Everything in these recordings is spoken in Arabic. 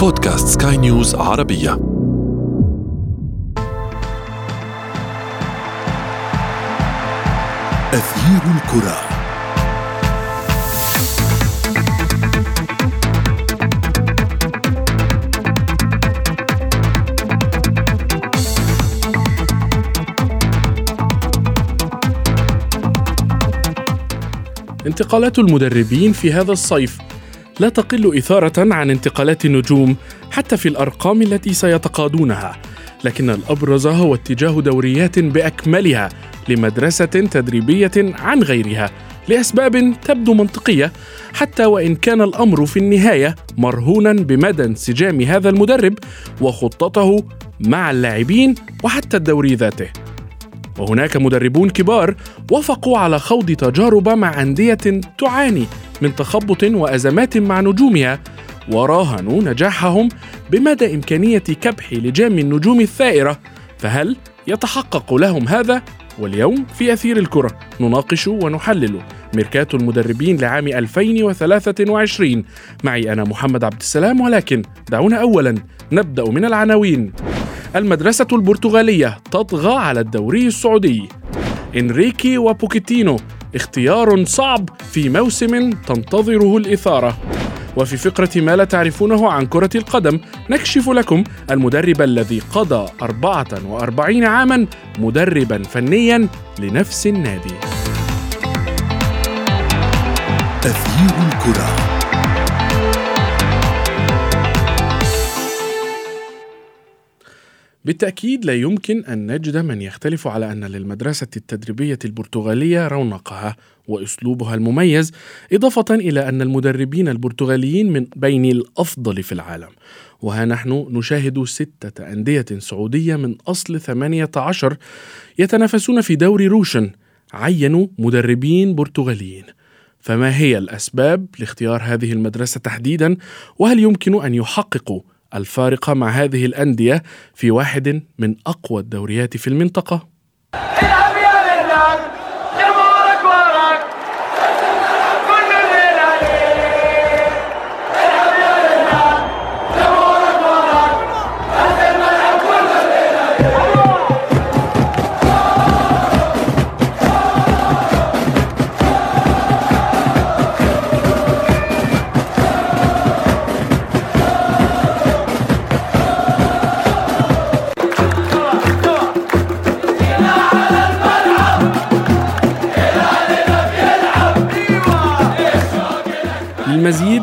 بودكاست سكاي نيوز عربية. أثير الكرة. انتقالات المدربين في هذا الصيف. لا تقل إثارة عن انتقالات النجوم حتى في الأرقام التي سيتقاضونها لكن الأبرز هو اتجاه دوريات بأكملها لمدرسة تدريبية عن غيرها لأسباب تبدو منطقية حتى وإن كان الأمر في النهاية مرهونا بمدى انسجام هذا المدرب وخطته مع اللاعبين وحتى الدوري ذاته. وهناك مدربون كبار وافقوا على خوض تجارب مع أندية تعاني من تخبط وأزمات مع نجومها وراهنوا نجاحهم بمدى إمكانية كبح لجام النجوم الثائرة. فهل يتحقق لهم هذا؟ واليوم في أثير الكرة نناقش ونحلل. ميركاتو المدربين لعام 2023 معي أنا محمد عبد السلام ولكن دعونا أولا. نبدأ من العناوين. المدرسة البرتغالية تطغى على الدوري السعودي. إنريكي وبوكيتينو اختيار صعب في موسم تنتظره الإثارة. وفي فقرة ما لا تعرفونه عن كرة القدم نكشف لكم المدرب الذي قضى 44 عاما مدربا فنيا لنفس النادي. تغيير الكرة. بالتأكيد لا يمكن أن نجد من يختلف على أن للمدرسة التدريبية البرتغالية رونقها وأسلوبها المميز إضافة إلى أن المدربين البرتغاليين من بين الأفضل في العالم. وها نحن نشاهد ستة أندية سعودية من أصل 18 يتنافسون في دوري روشن عينوا مدربين برتغاليين. فما هي الأسباب لاختيار هذه المدرسة تحديدا؟ وهل يمكن أن يحققوا الفارقة مع هذه الأندية في واحد من أقوى الدوريات في المنطقة.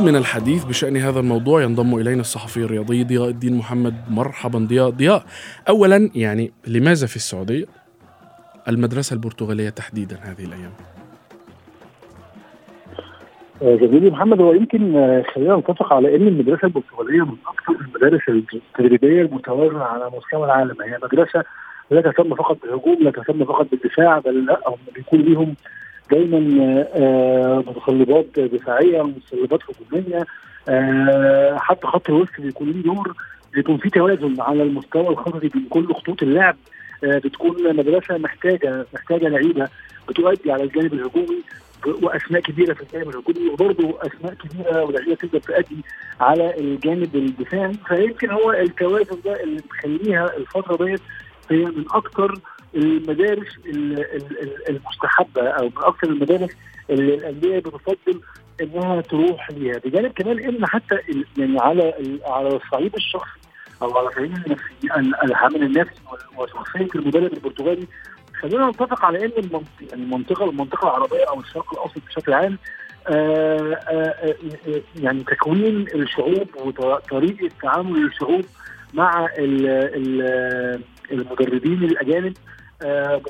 من الحديث بشأن هذا الموضوع ينضم إلينا الصحفي الرياضي ضياء الدين محمد. مرحبا ضياء. ضياء أولا يعني لماذا في السعودية؟ المدرسة البرتغالية تحديدا هذه الأيام. آه، جميل. محمد هو يمكن آه، خلينا نتفق على إن المدرسة البرتغالية من أكثر المدارس التدريبية المتوازنة على مستوى العالم. هي مدرسة لا تهتم فقط بالهجوم لا تهتم فقط بالدفاع بل لا هم بيكون ليهم دايما آه، متطلبات دفاعية ومتطلبات هجومية آه، حتى خط الوسط بيكون ليه دور بيكون في توازن على المستوى الخططي بين كل خطوط اللعب. آه، بتكون مدرسة محتاجة محتاجة لعيبة بتؤدي على الجانب الهجومي وأسماء كبيرة في الجانب الهجومي وبرضه أسماء كبيرة ولعيبة تقدر تؤدي على الجانب الدفاعي. فيمكن هو التوازن ده اللي مخليها الفترة ديت هي من أكثر المدارس المستحبة أو من أكثر المدارس اللي الأندية بتفضل إنها تروح ليها. بجانب كمان إن حتى يعني على على الصعيد الشخصي أو على صعيد النفسي العامل النفسي وشخصية المدرب البرتغالي. خلينا نتفق على إن المنطقة المنطقة العربية أو الشرق الأوسط بشكل عام آآ آآ يعني تكوين الشعوب وطريقة تعامل الشعوب مع المدربين الأجانب. آه،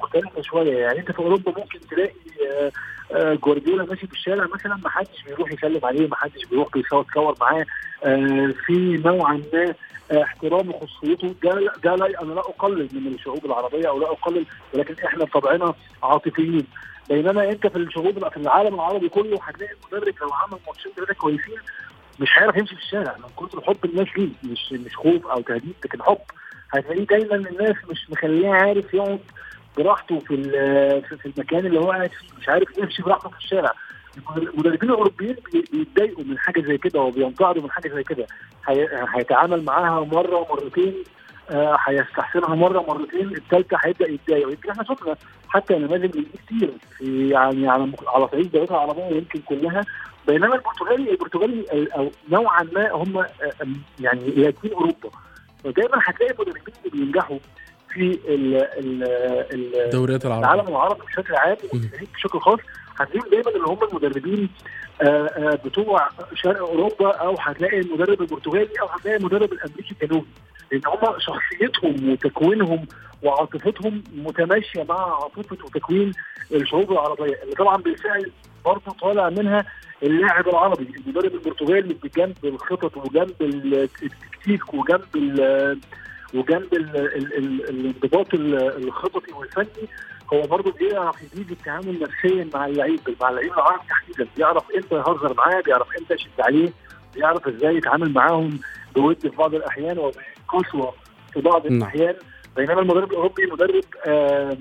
مختلفة شوية. يعني أنت في أوروبا ممكن تلاقي آه، آه، جوارديولا ماشي في الشارع مثلا ما حدش بيروح يسلم عليه ما حدش بيروح يتصور معاه. في نوعا ما احترام خصوصيته. ده ده لا أنا لا أقلل من الشعوب العربية أو لا أقلل ولكن إحنا بطبعنا عاطفيين. بينما أنت في الشعوب في العالم العربي كله هتلاقي المدرب لو عمل ماتشين ثلاثة كويسين مش هيعرف يمشي في الشارع من كتر حب الناس ليه. مش مش خوف أو تهديد لكن حب. هتلاقيه دايما الناس مش مخليه عارف يقعد براحته في في المكان اللي هو قاعد فيه. مش عارف يمشي براحته في الشارع. المدربين الأوروبيين بيتضايقوا من حاجة زي كده وبينتقدوا من حاجة زي كده. هيتعامل معاها مرة ومرتين آه، هيستحسنها مرة مرتين الثالثه هيبدأ يتضايق. ويمكن إحنا شفنا حتى نماذج كتير في يعني على على صعيد الدوريات العربية يمكن كلها. بينما البرتغالي البرتغالي نوعا ما هم آه، يعني لاكين أوروبا. فدايما هتلاقي المدربين اللي بينجحوا في الدوريات العربية. العالم العربي بشكل عام بشكل خاص. هتلاقيهم دايما اللي هم المدربين آه، بتوع شرق أوروبا أو هتلاقي المدرب البرتغالي أو هتلاقي المدرب الأمريكي الجنوبي. لأن هم شخصيتهم وتكوينهم وعاطفتهم متماشية مع عاطفة وتكوين الشعوب العربية اللي طبعا بالفعل برضه طالع منها اللاعب العربي المدرب البرتغالي بجنب الخطط وجنب التكتيك وجنب وجنب الانضباط الخططي والفني هو برضه بيعرف يزيد التعامل نفسيا مع اللعيب مع اللعيب العربي تحديدا بيعرف إمتى يهزر معاه بيعرف إمتى يشد عليه بيعرف إزاي يتعامل معاهم بود في بعض الأحيان وبقسوه في بعض نعم. الأحيان بينما المدرب الأوروبي مدرب آه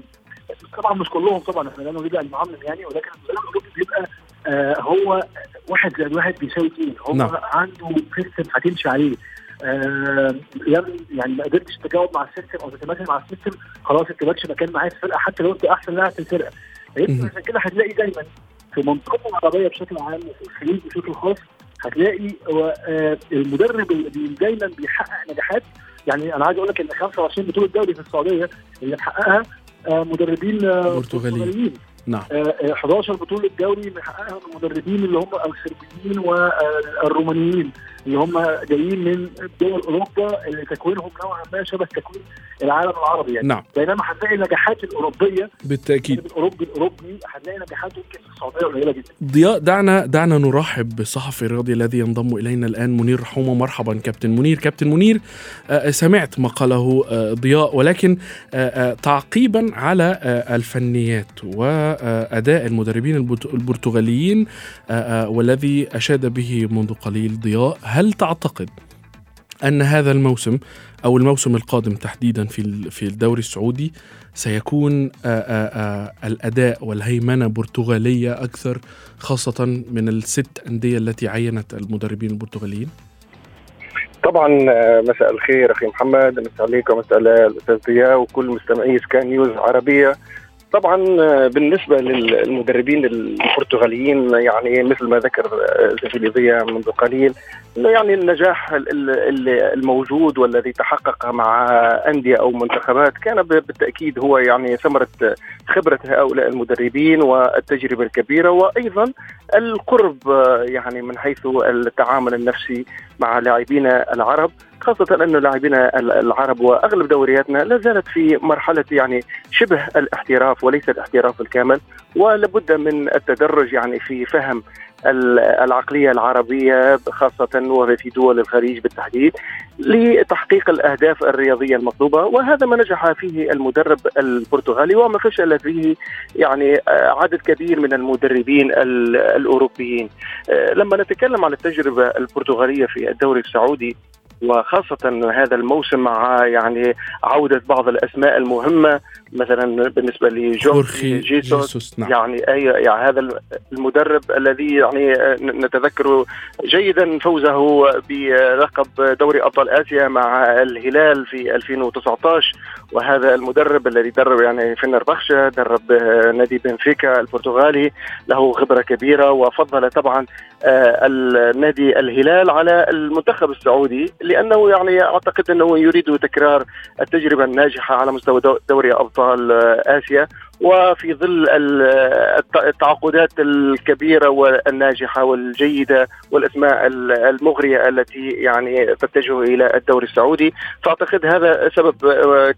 طبعا مش كلهم طبعا إحنا لا نريد ان نعمم يعني ولكن المدرب الأوروبي بيبقى آه هو واحد زائد واحد بيساوي اثنين هو نعم. عنده system هتمشي عليه لم يعني ما قدرتش تجاوب مع ال system أو تتماشى مع ال system. خلاص انت مالكش مكان معايا في الفرقة. حتى لو أنت أحسن لاعب في الفرقة. عشان كده هتلاقي دايما في منطقتنا العربية بشكل عام وفي الخليج بشكل خاص هتلاقي آه المدرب اللي دايما بيحقق نجاحات. يعني أنا عايز أقول لك إن 25 بطولة دوري في السعودية اللي محققها آه مدربين آه برتغاليين. نعم. 11 بطولة دوري محققها المدربين اللي هم الصربيين والرومانيين. اللي هم جايين من دول اوروبا اللي تكوينهم نوعا ما شبه تكوين العالم العربي يعني. نعم. بينما هتلاقي النجاحات الأوروبية. بالتأكيد. الاوروبي الأوروبي هتلاقي نجاحاته يمكن في السعودية قليلة جدا. ضياء دعنا دعنا نرحب بالصحفي الرياضي الذي ينضم إلينا الآن منير رحومه مرحبا كابتن منير. كابتن منير آه سمعت ما قاله آه ضياء ولكن آه تعقيبا على الفنيات وأداء المدربين البرتغاليين والذي أشاد به منذ قليل ضياء. هل تعتقد أن هذا الموسم أو الموسم القادم تحديدا في في الدوري السعودي سيكون آآ آآ الأداء والهيمنة برتغاليه أكثر خاصة من الست أندية التي عينت المدربين البرتغاليين؟ طبعا مساء الخير أخي محمد مساء عليك ومساء الاستاذ ضياء وكل مستمعي سكان نيوز عربية طبعا بالنسبة للمدربين البرتغاليين يعني مثل ما ذكر زميلي ضياء منذ قليل إنه يعني النجاح الموجود والذي تحقق مع أندية أو منتخبات كان بالتأكيد هو يعني ثمرة خبرة هؤلاء المدربين والتجربة الكبيرة وأيضا القرب يعني من حيث التعامل النفسي مع لاعبينا العرب. خاصة أن لاعبينا العرب وأغلب دورياتنا لا زالت في مرحلة يعني شبه الاحتراف وليس الاحتراف الكامل ولابد من التدرج يعني في فهم العقلية العربية خاصة وفي دول الخليج بالتحديد لتحقيق الأهداف الرياضية المطلوبة وهذا ما نجح فيه المدرب البرتغالي وما فشل فيه يعني عدد كبير من المدربين الأوروبيين. لما نتكلم عن التجربة البرتغالية في الدوري السعودي وخاصة هذا الموسم مع يعني عودة بعض الأسماء المهمة مثلا بالنسبة لجورخي جيسوس, جيسوس نعم. يعني أي يعني هذا المدرب الذي يعني نتذكر جيدا فوزه بلقب دوري أبطال آسيا مع الهلال في 2019 وهذا المدرب الذي درب يعني فينر بخشة درب نادي بنفيكا البرتغالي له خبرة كبيرة وفضل طبعا النادي الهلال على المنتخب السعودي لأنه يعني أعتقد أنه يريد تكرار التجربة الناجحة على مستوى دوري أبطال آسيا وفي ظل التعاقدات الكبيرة والناجحة والجيدة والأسماء المغرية التي يعني تتجه إلى الدوري السعودي فأعتقد هذا سبب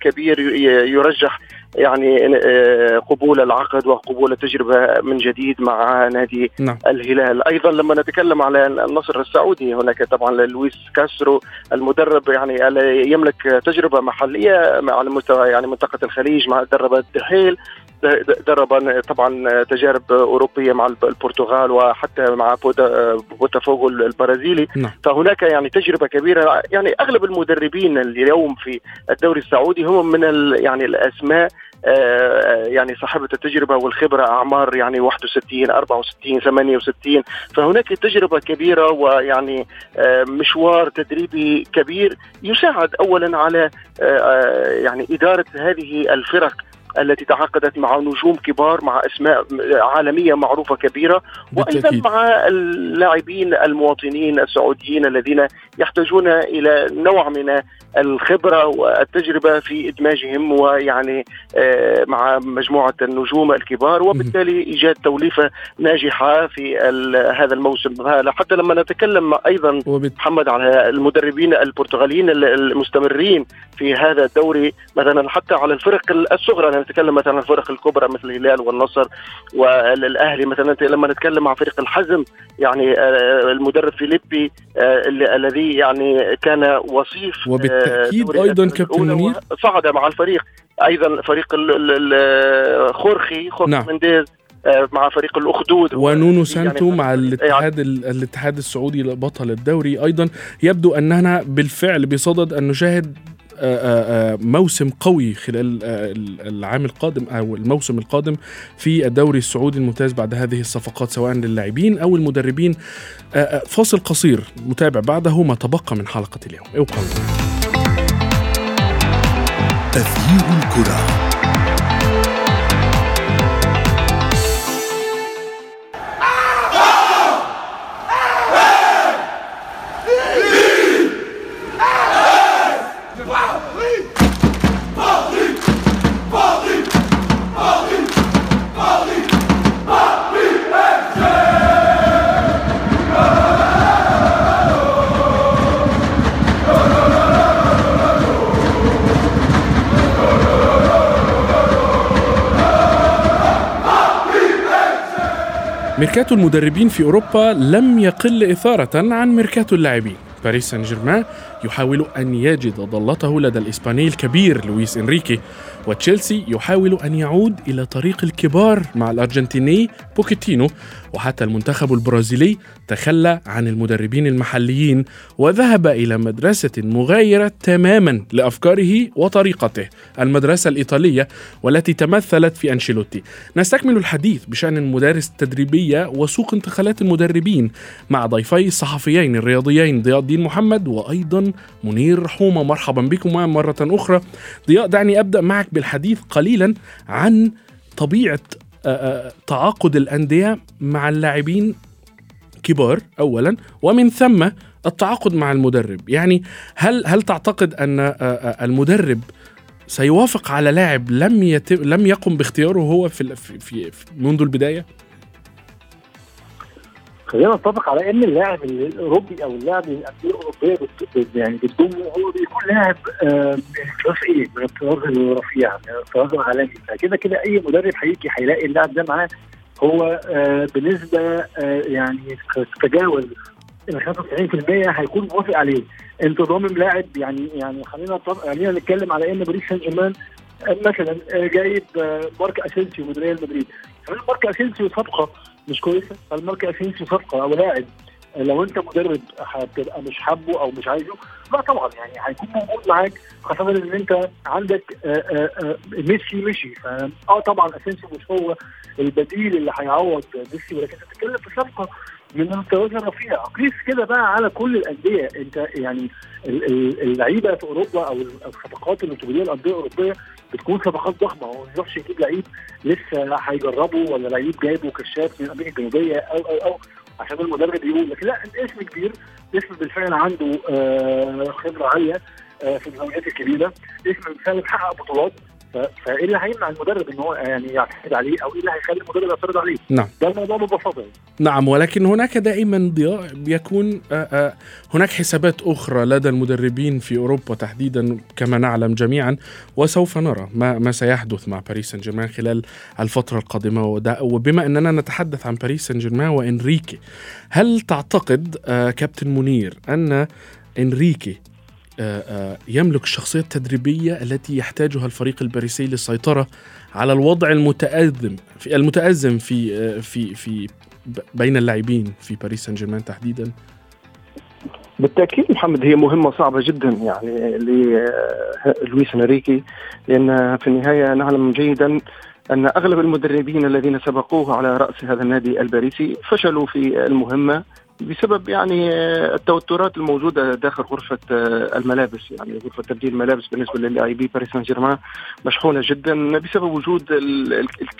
كبير يرجح يعني آه، قبول العقد وقبول التجربة من جديد مع نادي نعم. الهلال أيضا لما نتكلم على النصر السعودي هناك طبعا لويس كاسترو المدرب يعني يملك تجربة محلية على مستوى يعني منطقة الخليج مع درب الدحيل درب طبعا تجارب أوروبية مع البرتغال وحتى مع بوتافوغو البرازيلي. نعم. فهناك يعني تجربة كبيرة. يعني أغلب المدربين اليوم في الدوري السعودي هم من يعني الأسماء آه، يعني صاحبة التجربة والخبرة أعمار يعني 61 64 68 فهناك تجربة كبيرة ويعني آه، مشوار تدريبي كبير يساعد أولا على آه، يعني إدارة هذه الفرق. التي تعاقدت مع نجوم كبار مع أسماء عالمية معروفة كبيرة وأيضا مع اللاعبين المواطنين السعوديين الذين يحتاجون إلى نوع من الخبرة والتجربة في إدماجهم ويعني آه، مع مجموعة النجوم الكبار وبالتالي إيجاد توليفة ناجحة في هذا الموسم. حتى لما نتكلم أيضا محمد على المدربين البرتغاليين المستمرين في هذا الدوري مثلا حتى على الفرق الصغرى نتكلم مثلا عن الفرق الكبرى مثل الهلال والنصر والأهلي مثلا لما نتكلم عن فريق الحزم يعني آه، المدرب فيليبي آه، الذي يعني كان وصيف وبالتأكيد أيضا كابتن منير. صعد مع الفريق. أيضا فريق خورخي خورخي نعم. منديز آه، مع فريق الأخدود. ونونو يعني سانتو يعني مع الاتحاد يعني الاتحاد السعودي بطل الدوري. أيضا يبدو أننا بالفعل بصدد أن نشاهد موسم قوي خلال العام القادم أو الموسم القادم في الدوري السعودي الممتاز بعد هذه الصفقات سواء للاعبين أو المدربين. فاصل قصير متابع بعده ما تبقى من حلقة اليوم. ابقوا تغيير الكرة. ميركاتو المدربين في أوروبا لم يقل إثارة عن ميركاتو اللاعبين. باريس سان جيرمان يحاول أن يجد ضالته لدى الإسباني الكبير لويس إنريكي وتشيلسي يحاول أن يعود إلى طريق الكبار مع الأرجنتيني بوكيتينو وحتى المنتخب البرازيلي تخلى عن المدربين المحليين وذهب إلى مدرسة مغايرة تماما لأفكاره وطريقته المدرسة الإيطالية والتي تمثلت في أنشيلوتي. نستكمل الحديث بشأن المدارس التدريبية وسوق انتقالات المدربين مع ضيفي الصحفيين الرياضيين ضياء الدين محمد وأيضا منير حومة. مرحبا بكم مرة أخرى. ضياء دعني أبدأ معك بالحديث قليلا عن طبيعة تعاقد الأندية مع اللاعبين كبار أولا ومن ثم التعاقد مع المدرب. يعني هل هل تعتقد أن المدرب سيوافق على لاعب لم يتم لم يقم باختياره هو في, في, في منذ البداية؟ خلينا نتفق على إن اللاعب الأوروبي أو اللاعب الانديه الاوروبيه يعني بتضمه هو بيكون لاعب كلاس إيه؟ من الطراز الرفيع من الطراز العالمي. فكده كده أي مدرب هيجي هيلاقي اللاعب ده معاه. هو آه، بنسبه آه، يعني تتجاوز ال 95% هيكون موافق عليه. أنت ضامن لاعب يعني يعني خلينا خلينا نتكلم على إن باريس سان جيرمان مثلا جايب ماركو أسينسيو من ريال مدريد. ماركو أسينسيو صفقة مش كويسة؟ ماركو أسينسيو صفقة أو لاعب؟ لو أنت مدرب هتبقى مش حابه أو مش عايزه؟ لا طبعا يعني هيكون موجود معاك خاصة إن أنت عندك آه، آه، آه، ميسي مشي. آه طبعا أسينسيو مش هو البديل اللي هيعوض ميسي ولكن أنت بتتكلم في صفقة من التوازن الرفيع قيس كده بقى على كل الأندية. أنت يعني اللعيبة في أوروبا أو الصفقات اللي بتجيبها الأندية الأوروبية بتكون صفقات ضخمة. هو ما يروحش يجيب لعيب لسه هيجربه ولا لعيب جايبه كشاف من أمريكا الجنوبية أو أو أو عشان المدرب يقول. لكن لا الاسم كبير. اسم بالفعل عنده آه خبرة عالية آه في الدوريات الكبيرة. اسم بالفعل بيحقق بطولات. فإيه اللي هيمنع المدرب إن هو يعني يعتمد عليه أو إيه اللي هيخلي المدرب يعترض عليه؟ نعم ده الموضوع ببساطه. نعم ولكن هناك دائما ضياء بيكون آآ آآ هناك حسابات أخرى لدى المدربين في أوروبا تحديدا كما نعلم جميعا وسوف نرى ما ما سيحدث مع باريس سان جيرمان خلال الفترة القادمة وبما أننا نتحدث عن باريس سان جيرمان وإنريكي هل تعتقد كابتن منير أن إنريكي يملك الشخصية التدريبية التي يحتاجها الفريق الباريسي للسيطرة على الوضع المتأزم في المتأزم في في في بين اللاعبين في باريس سان جيرمان تحديدا؟ بالتأكيد محمد هي مهمة صعبه جدا يعني للويس إنريكي لأن في النهاية نعلم جيدا أن أغلب المدربين الذين سبقوه على رأس هذا النادي الباريسي فشلوا في المهمة بسبب يعني التوترات الموجودة داخل غرفة الملابس. يعني غرفة تبديل الملابس بالنسبة للاعبي باريس سان جيرمان مشحونة جدا بسبب وجود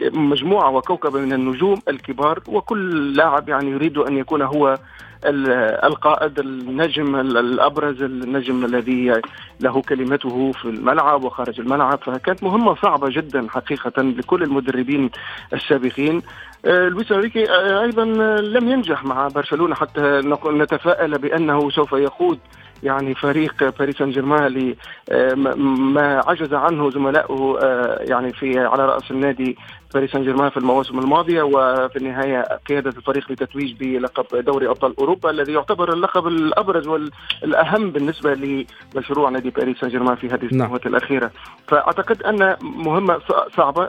مجموعة وكوكب من النجوم الكبار وكل لاعب يعني يريد أن يكون هو القائد النجم الأبرز النجم الذي له كلمته في الملعب وخارج الملعب. فكانت مهمة صعبة جدا حقيقة لكل المدربين السابقين. آه، لويس أنريكي آه، أيضا لم ينجح مع برشلونة حتى نتفائل بأنه سوف يقود يعني فريق باريس سان جيرمان آه، ما عجز عنه زملائه يعني في على رأس النادي باريس سان جيرمان في المواسم الماضية وفي النهاية قيادة الفريق لتتويج بلقب دوري أبطال أوروبا الذي يعتبر اللقب الأبرز والأهم بالنسبة لمشروع نادي باريس سان جيرمان في هذه نعم. السنوات الأخيرة. فأعتقد أن مهمة صعبة.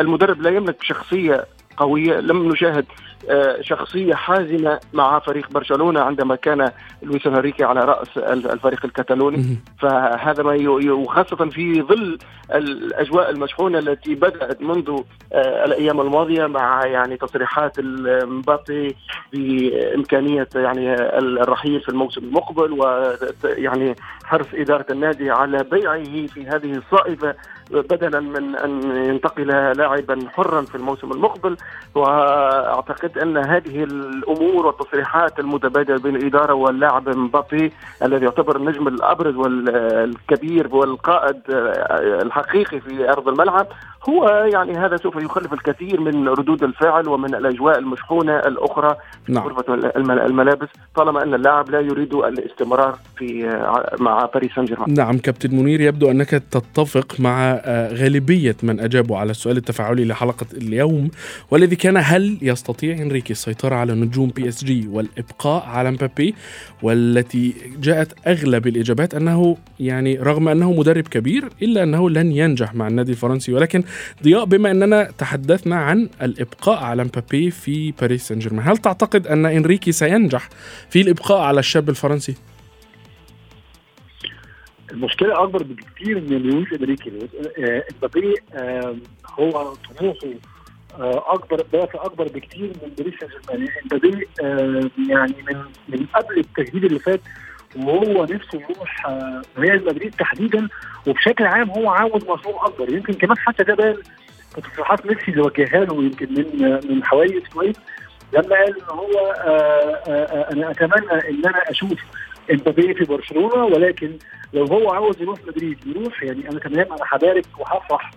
المدرب لا يملك شخصية قوية. لم نشاهد آه، شخصية حازمة مع فريق برشلونة عندما كان لويس أنريكي على رأس الفريق الكتالوني. فهذا ما وخاصة في ظل الأجواء المشحونة التي بدأت منذ آه، الأيام الماضية مع يعني تصريحات مبابي بإمكانية يعني الرحيل في الموسم المقبل ويعني حرص إدارة النادي على بيعه في هذه الصائفه بدلا من أن ينتقل لاعبا حرا في الموسم المقبل وأعتقد أن هذه الأمور والتصريحات المتبادلة بين الإدارة واللاعب مبابي الذي يعتبر النجم الأبرز والكبير والقائد الحقيقي في أرض الملعب هو يعني هذا سوف يخلف الكثير من ردود الفعل ومن الأجواء المشحونة الأخرى في نعم. غرفة الملابس طالما أن اللاعب لا يريد الاستمرار في مع باريس سان جيرمان. نعم كابتن منير يبدو أنك تتفق مع غالبية من أجابوا على السؤال التفاعلي لحلقة اليوم والذي كان هل يستطيع إنريكي السيطرة على نجوم PSG والإبقاء على مبابي والتي جاءت أغلب الإجابات أنه يعني رغم أنه مدرب كبير إلا أنه لن ينجح مع النادي الفرنسي ولكن ضياء بما أننا تحدثنا عن الإبقاء على مبابي في باريس سان جيرمان هل تعتقد أن إنريكي سينجح في الإبقاء على الشاب الفرنسي؟ المشكلة أكبر بكثير من لويس انريكي إمبابي هو طموحه آه، أكبر دافع أكبر بكثير من باريس سان جيرمان إمبابي يعني من من قبل التجديد اللي فات وهو نفسه يروح آه، ريال مدريد تحديدا وبشكل عام هو عاوز مشروع أكبر. يمكن كمان حتى ده بان في تصريحات ميسي اللي وجهها له يمكن من من حوالي أسبوعين لما قال إن هو آآ آآ أنا أتمنى إن أنا أشوف إمبابي في برشلونة ولكن لو هو عاوز يروح مدريد يروح يعني أنا تمام أنا هبارك وهفرح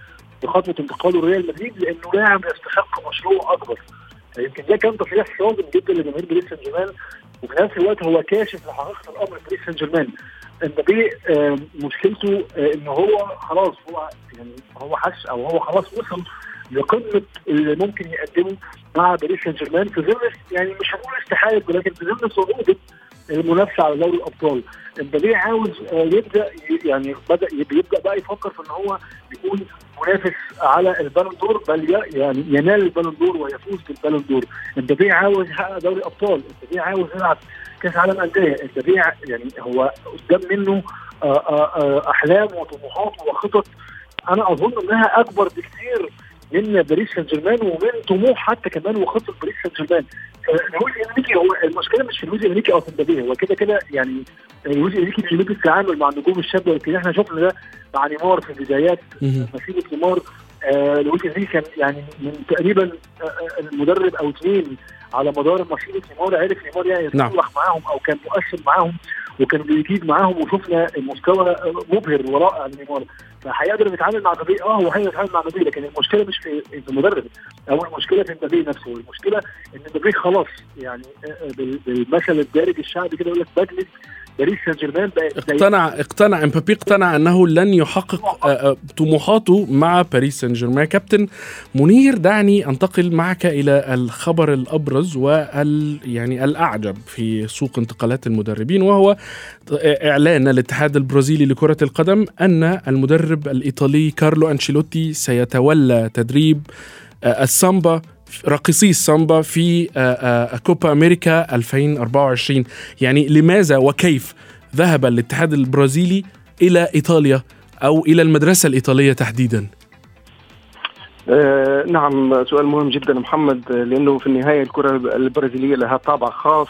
بخطوة انتقاله لريال مدريد لأنه لاعب يستحق مشروع أكبر. يمكن ده كان تصريح صادم جدا لجماهير باريس سان جيرمان وفي نفس الوقت هو كاشف لحقيقة الأمر باريس سان جيرمان امبابي مشكلته آه، إن هو خلاص هو يعني هو حس أو هو خلاص وصل لقمة اللي ممكن يقدمه مع باريس سان جيرمان في ظل يعني مش هقول استحالة ولكن في ظل صعوبة المنافسة على دوري الأبطال. امبابي عاوز آه، يبدأ يعني بدأ يبدأ بقى يفكر في إن هو يكون منافس على ال Ballon d'Or بل يعني ينال ال Ballon d'Or ويفوز بال Ballon d'Or. امبابي عاوز يحقق دوري ابطال امبابي عاوز يلعب كأس عالم أندية. امبابي يعني هو قدام منه آه، آه، أحلام وطموحات وخطط. أنا أظن إنها أكبر بكثير من باريس سان جيرمان ومن طموح حتى كمان وخطة باريس سان جيرمان لويس إنريكي هو المشكلة مش في لويس إنريكي أو في مبابي هو كده كده يعني لويس إنريكي بيجيد التعامل مع النجوم الشابة يمكن إحنا شفنا ده مع نيمار في بدايات مسيره نيمار. آه لويس إنريكي كان يعني من تقريبا آه, آه، المدرب أو اثنين على مدار مسيره نيمار عرف نيمار يعني يتصلح نعم. معاهم أو كان مؤثر معاهم. وكان بيجيد معاهم وشفنا المستوى مبهر ورائع لنيمار فهيقدر يتعامل مع مبابي. آه هو هيقدر يتعامل مع مبابي لكن المشكلة مش في المدرب. أو المشكلة في مبابي نفسه. المشكلة إن مبابي خلاص يعني آه، آه، بالمثل الدارج الشعبي كده يقول لك بجلد باريس سان جيرمان اقتنع اقتنع امبابي اقتنع انه لن يحقق آه، آه، طموحاته مع باريس سان جيرمان كابتن منير دعني انتقل معك إلى الخبر الأبرز وال يعني الأعجب في سوق انتقالات المدربين وهو إعلان الاتحاد البرازيلي لكرة القدم أن المدرب الإيطالي كارلو أنشيلوتي سيتولى تدريب آه، السامبا راقصي السامبا في آه، آه، كوبا أمريكا 2024 يعني لماذا وكيف ذهب الاتحاد البرازيلي إلى إيطاليا أو إلى المدرسة الإيطالية تحديدا؟ آه نعم سؤال مهم جدا محمد لأنه في النهاية الكرة البرازيلية لها طابع خاص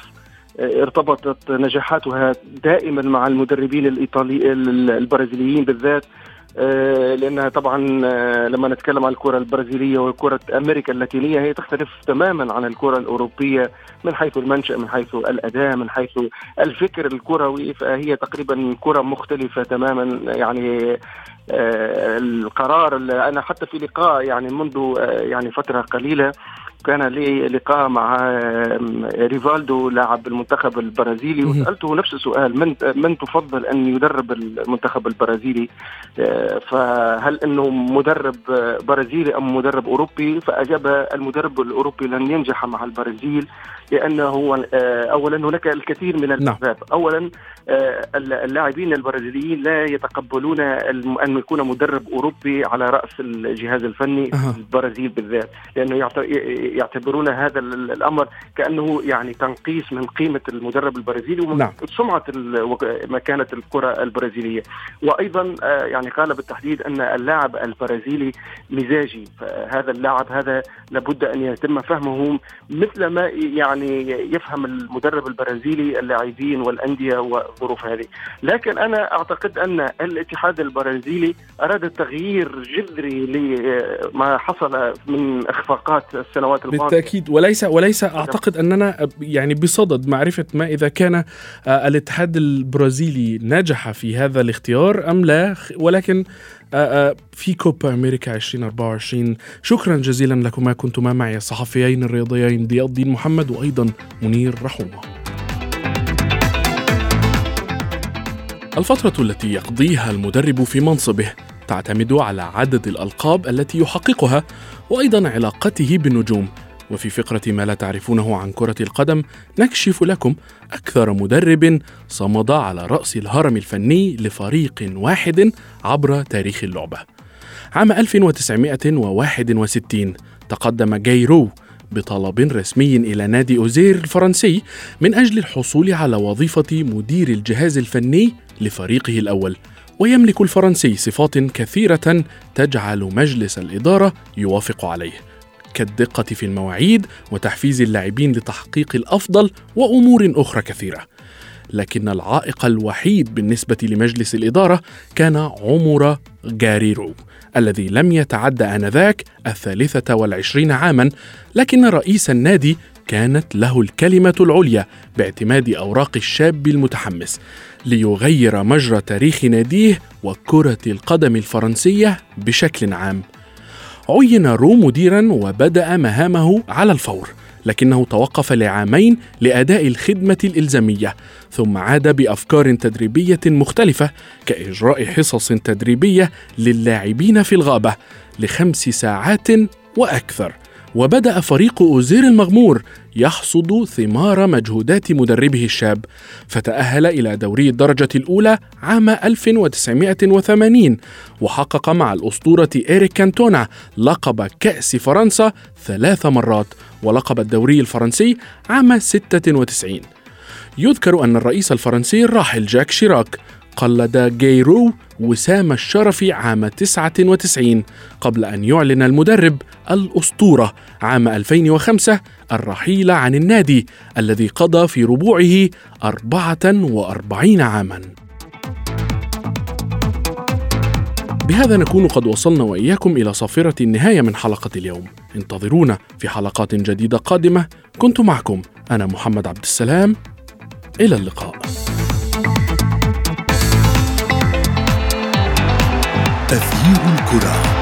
ارتبطت نجاحاتها دائما مع المدربين الإيطالي البرازيليين بالذات. آه، لانها طبعا آه، لما نتكلم عن الكرة البرازيلية وكرة أمريكا اللاتينية هي تختلف تماما عن الكرة الأوروبية من حيث المنشأ من حيث الأداء من حيث الفكر الكروي. فهي تقريبا كرة مختلفة تماما يعني آه، القرار أنا حتى في لقاء يعني منذ يعني فترة قليلة كان لي لقاء مع ريفالدو لاعب المنتخب البرازيلي وسألته نفس السؤال من من تفضل أن يدرب المنتخب البرازيلي؟ آه، فهل إنه مدرب برازيلي أم مدرب أوروبي؟ فأجاب المدرب الأوروبي لن ينجح مع البرازيل لأنه آه، اولا هناك الكثير من نعم. الأسباب. اولا آه، اللاعبين البرازيليين لا يتقبلون أن يكون مدرب أوروبي على رأس الجهاز الفني البرازيل بالذات لأنه يعتبرون هذا الأمر كأنه يعني تنقيص من قيمة المدرب البرازيلي ومن نعم. سمعة مكانه الكرة البرازيلية وأيضا آه، يعني قال بالتحديد أن اللاعب البرازيلي مزاجي فهذا اللاعب هذا لابد أن يتم فهمه مثل ما يعني يفهم المدرب البرازيلي اللاعبين والأندية والظروف هذه لكن أنا أعتقد أن الاتحاد البرازيلي أراد تغيير جذري لما حصل من إخفاقات السنوات الماضيه بالتأكيد. وليس وليس أعتقد أننا يعني بصدد معرفة ما إذا كان آه، الاتحاد البرازيلي نجح في هذا الاختيار أم لا. ولكن آه، آه، في كوبا أمريكا 2024 شكرا جزيلا لكما. كنتما معي الصحفيين الرياضيين ضياء الدين محمد وأيضا منير رحومه الفترة التي يقضيها المدرب في منصبه تعتمد على عدد الألقاب التي يحققها وأيضا علاقته بالنجوم وفي فقرة ما لا تعرفونه عن كرة القدم نكشف لكم أكثر مدرب صمد على رأس الهرم الفني لفريق واحد عبر تاريخ اللعبة. عام 1961 تقدم جايرو بطلب رسمي إلى نادي أوزير الفرنسي من أجل الحصول على وظيفة مدير الجهاز الفني لفريقه الأول ويملك الفرنسي صفات كثيرة تجعل مجلس الإدارة يوافق عليه كالدقة في المواعيد وتحفيز اللاعبين لتحقيق الأفضل وأمور أخرى كثيرة. لكن العائق الوحيد بالنسبة لمجلس الإدارة كان عمر جاريرو الذي لم يتعدى آنذاك الثالثة والعشرين عاما لكن رئيس النادي كانت له الكلمة العليا باعتماد أوراق الشاب المتحمس ليغير مجرى تاريخ ناديه وكرة القدم الفرنسية بشكل عام. عين رو مديرا وبدأ مهامه على الفور، لكنه توقف لعامين لأداء الخدمة الإلزامية، ثم عاد بأفكار تدريبية مختلفة كإجراء حصص تدريبية للاعبين في الغابة لخمس ساعات وأكثر. وبدأ فريق أوزير المغمور يحصد ثمار مجهودات مدربه الشاب فتأهل إلى دوري الدرجة الأولى عام 1980 وحقق مع الأسطورة إيريك كانتونا لقب كأس فرنسا ثلاث مرات ولقب الدوري الفرنسي عام 96 يذكر أن الرئيس الفرنسي الراحل جاك شيراك قلد جيرو وسام الشرف عام 99 قبل أن يعلن المدرب الأسطورة عام 2005 الرحيل عن النادي الذي قضى في ربوعه 44 عاما. بهذا نكون قد وصلنا وإياكم إلى صافرة النهاية من حلقة اليوم. انتظرونا في حلقات جديدة قادمة. كنت معكم أنا محمد عبد السلام. إلى اللقاء. تغيير الكرة.